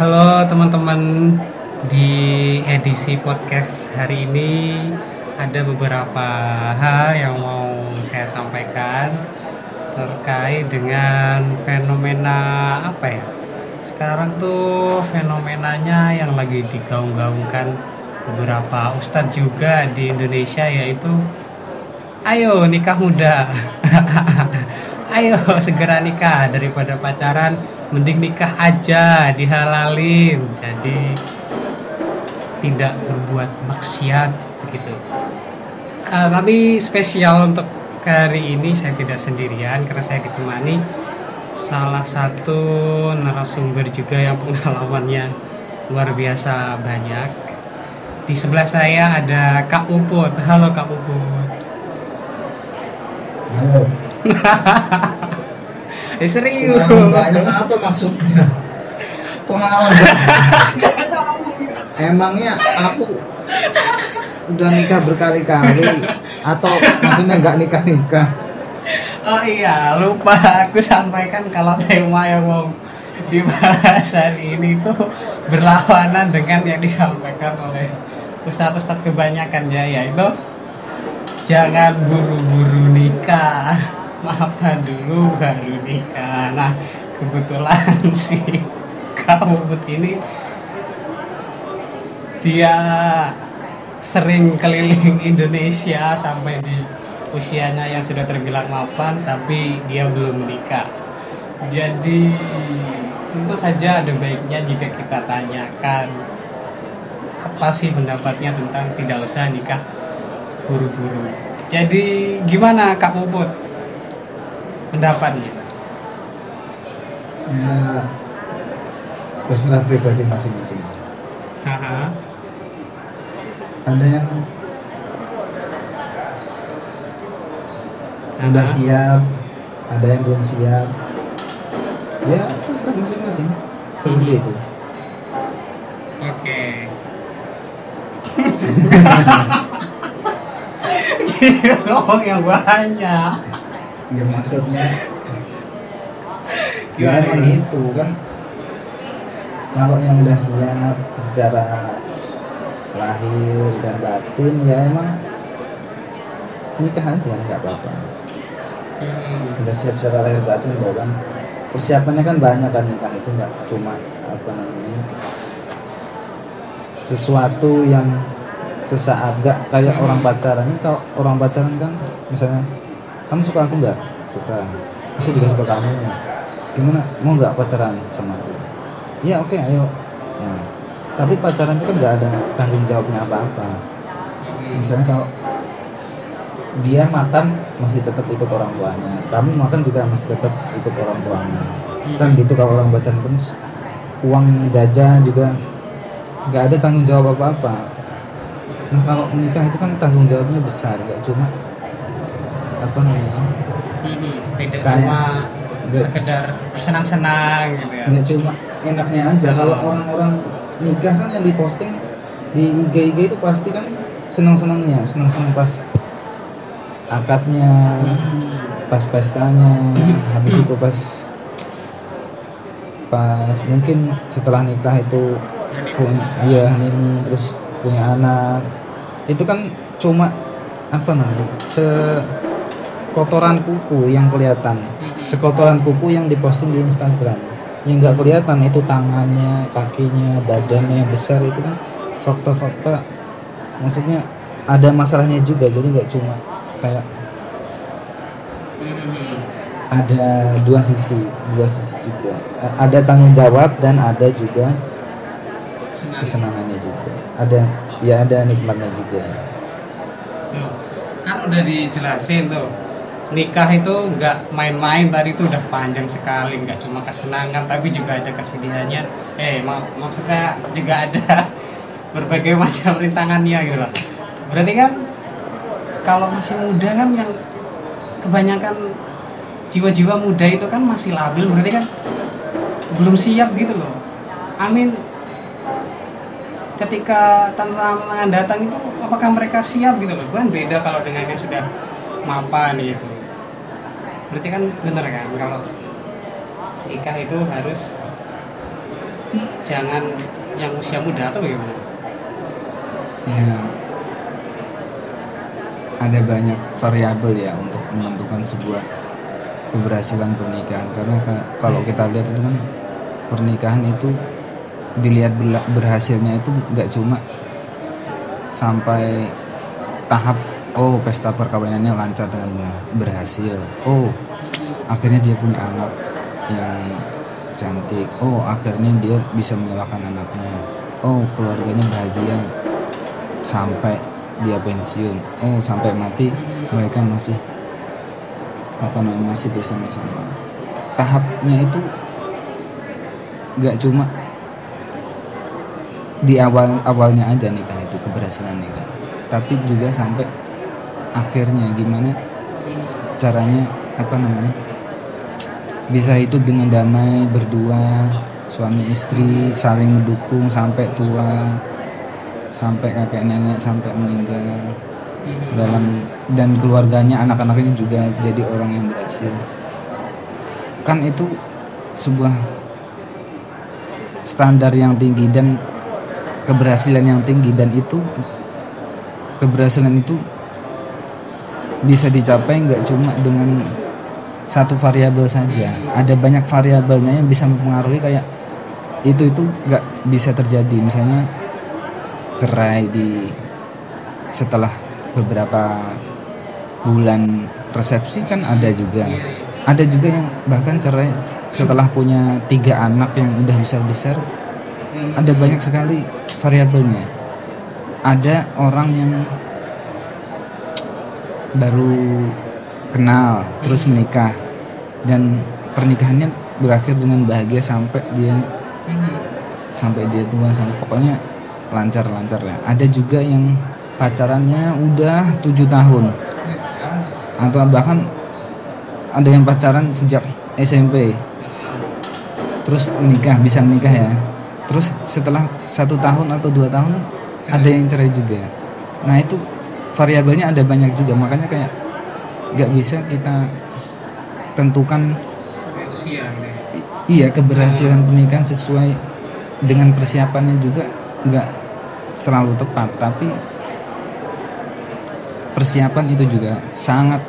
Halo teman-teman di edisi podcast hari ini. Ada beberapa hal yang mau saya sampaikan terkait dengan fenomena apa ya? Sekarang tuh fenomenanya yang lagi digaung-gaungkan beberapa ustadz juga di Indonesia yaitu ayo nikah muda ayo segera nikah. Daripada pacaran mending nikah aja dihalalin. Jadi tidak berbuat maksiat begitu. Uh, tapi spesial untuk hari ini saya tidak sendirian karena saya ditemani salah satu narasumber juga yang pengalamannya luar biasa banyak. Di sebelah saya ada Kak Uput. Halo Kak Uput. Halo. Eh serius banyak apa maksudnya? Pengalaman. Emangnya aku udah nikah berkali-kali atau maksudnya nggak nikah nikah? Oh iya, lupa aku sampaikan kalau tema yang mau dibahas hari ini tuh berlawanan dengan yang disampaikan oleh ustadz-ustadz kebanyakan ya, yaitu jangan buru-buru nikah, dulu baru nikah. Nah, kebetulan si kamu ini dia sering keliling Indonesia sampai di usianya yang sudah terbilang mapan tapi dia belum menikah. Jadi tentu saja ada baiknya jika kita tanyakan apa sih pendapatnya tentang tidak usah nikah buru-buru. Jadi gimana Kak Puput pendapatnya? Ya, terserah pribadi masing-masing. Ada yang udah Haha. siap, ada yang belum siap. Ya, terserah masing-masing. Seperti itu. Oke. Gila, ngomong yang banyak. Ya maksudnya ya emang ini? itu kan kalau yang udah siap secara lahir dan batin ya emang nikah aja nggak apa-apa Hmm. udah siap secara lahir batin kok kan persiapannya kan banyak kan nikah itu nggak cuma apa namanya sesuatu yang sesaat nggak kayak Hmm. orang pacaran ini kalau orang pacaran kan misalnya kamu suka aku nggak? Suka. Aku juga suka kamu gimana? Mau nggak pacaran sama aku? Ya oke ayo. Nah, tapi pacaran itu kan nggak ada tanggung jawabnya apa-apa. Misalnya kalau dia makan masih tetap ikut orang tuanya kamu makan juga masih tetap ikut orang tuanya. Kan gitu kalau orang pacaran terus uang jajan juga nggak ada tanggung jawab apa-apa. Nah kalau menikah itu kan tanggung jawabnya besar nggak cuma apa namanya Hmm, Tidak Kayak- cuma nggak- sekedar bersenang-senang gitu ya. nggak cuma enaknya aja. Kalau orang-orang nikah kan yang diposting di IG IG itu pasti kan senang-senangnya senang-senang pas akadnya Hmm. pas pestanya habis itu pas pas mungkin setelah nikah itu punya iya honeymoon terus punya anak. Itu kan cuma apa namanya se kotoran kuku yang kelihatan. Sekotoran kuku yang diposting di Instagram. Yang nggak kelihatan itu tangannya kakinya badannya yang besar itu kan fakta-fakta. Maksudnya ada masalahnya juga jadi nggak cuma kayak Hmm. ada dua sisi dua sisi juga. Ada tanggung jawab dan ada juga Senang. kesenangannya juga. Ada ya ada nikmatnya juga. Tuh, kan udah dijelasin tuh nikah itu nggak main-main tadi tuh udah panjang sekali nggak cuma kesenangan tapi juga ada kesedihannya. Eh mak maksudnya juga ada berbagai macam rintangannya gitu loh. Berarti kan kalau masih muda kan yang kebanyakan jiwa-jiwa muda itu kan masih labil berarti kan belum siap gitu loh. Amin. Ketika tantangan datang itu apakah mereka siap gitu loh? Kan beda kalau dengan yang sudah mapan gitu berarti kan bener kan kalau nikah itu harus jangan yang usia muda atau bagaimana? ya ada banyak variabel ya untuk menentukan sebuah keberhasilan pernikahan karena ka- kalau kita lihat itu kan pernikahan itu dilihat berhasilnya itu nggak cuma sampai tahap oh pesta perkawinannya lancar dan ber- berhasil. Oh akhirnya dia punya anak yang cantik. Oh akhirnya dia bisa menyalahkan anaknya. Oh keluarganya bahagia sampai dia pensiun. Oh sampai mati mereka masih apa namanya masih bersama-sama. Tahapnya itu nggak cuma di awal awalnya aja nikah itu keberhasilan nikah tapi juga sampai akhirnya gimana caranya apa namanya bisa hidup dengan damai berdua suami istri saling mendukung sampai tua sampai kakek nenek sampai meninggal. Dalam dan keluarganya anak-anaknya juga jadi orang yang berhasil. Kan itu sebuah standar yang tinggi dan keberhasilan yang tinggi dan itu keberhasilan itu bisa dicapai nggak cuma dengan satu variabel saja. Ada banyak variabelnya yang bisa mempengaruhi kayak itu itu nggak bisa terjadi. Misalnya cerai di setelah beberapa bulan resepsi kan ada juga. Ada juga yang bahkan cerai setelah punya tiga anak yang udah besar besar ada banyak sekali variabelnya. Ada orang yang baru kenal terus menikah. Dan pernikahannya berakhir dengan bahagia sampai dia sampai dia tua sampai pokoknya lancar-lancar ya ada juga yang pacarannya udah tujuh tahun. Atau bahkan ada yang pacaran sejak SMP terus menikah bisa menikah ya. Terus setelah satu tahun atau dua tahun ada yang cerai juga. Nah itu variabelnya ada banyak juga. Makanya kayak nggak bisa kita tentukan usia iya keberhasilan pernikahan sesuai dengan persiapannya juga nggak selalu tepat. Tapi persiapan itu juga sangat penting